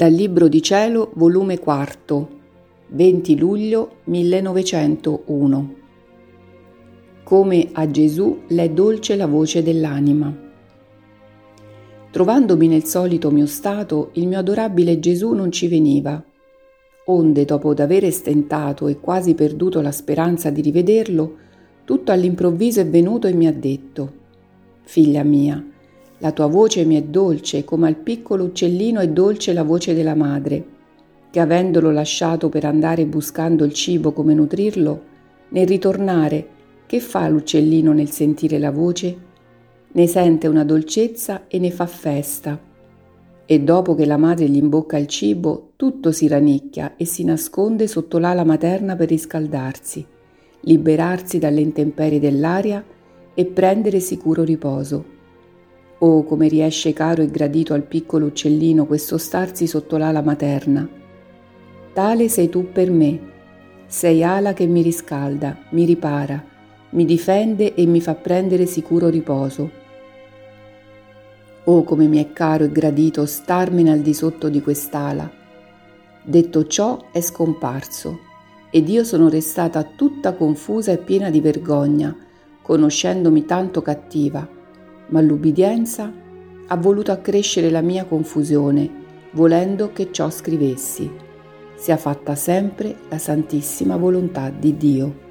Dal Libro di Cielo, volume 4, 20 luglio 1901. Come a Gesù l'è dolce la voce dell'anima. Trovandomi nel solito mio stato, il mio adorabile Gesù non ci veniva. Onde, dopo d'avere stentato e quasi perduto la speranza di rivederlo, tutto all'improvviso è venuto e mi ha detto: Figlia mia, la tua voce mi è dolce come al piccolo uccellino è dolce la voce della madre, che avendolo lasciato per andare buscando il cibo come nutrirlo, nel ritornare, che fa l'uccellino nel sentire la voce? Ne sente una dolcezza e ne fa festa. E dopo che la madre gli imbocca il cibo, tutto si ranicchia e si nasconde sotto l'ala materna per riscaldarsi, liberarsi dalle intemperie dell'aria e prendere sicuro riposo. Oh, come riesce caro e gradito al piccolo uccellino questo starsi sotto l'ala materna. Tale sei tu per me. Sei ala che mi riscalda, mi ripara, mi difende e mi fa prendere sicuro riposo. Oh, come mi è caro e gradito starmene al di sotto di quest'ala. Detto ciò è scomparso ed io sono restata tutta confusa e piena di vergogna, conoscendomi tanto cattiva ma l'ubbidienza ha voluto accrescere la mia confusione, volendo che ciò scrivessi. Sia fatta sempre la santissima volontà di Dio.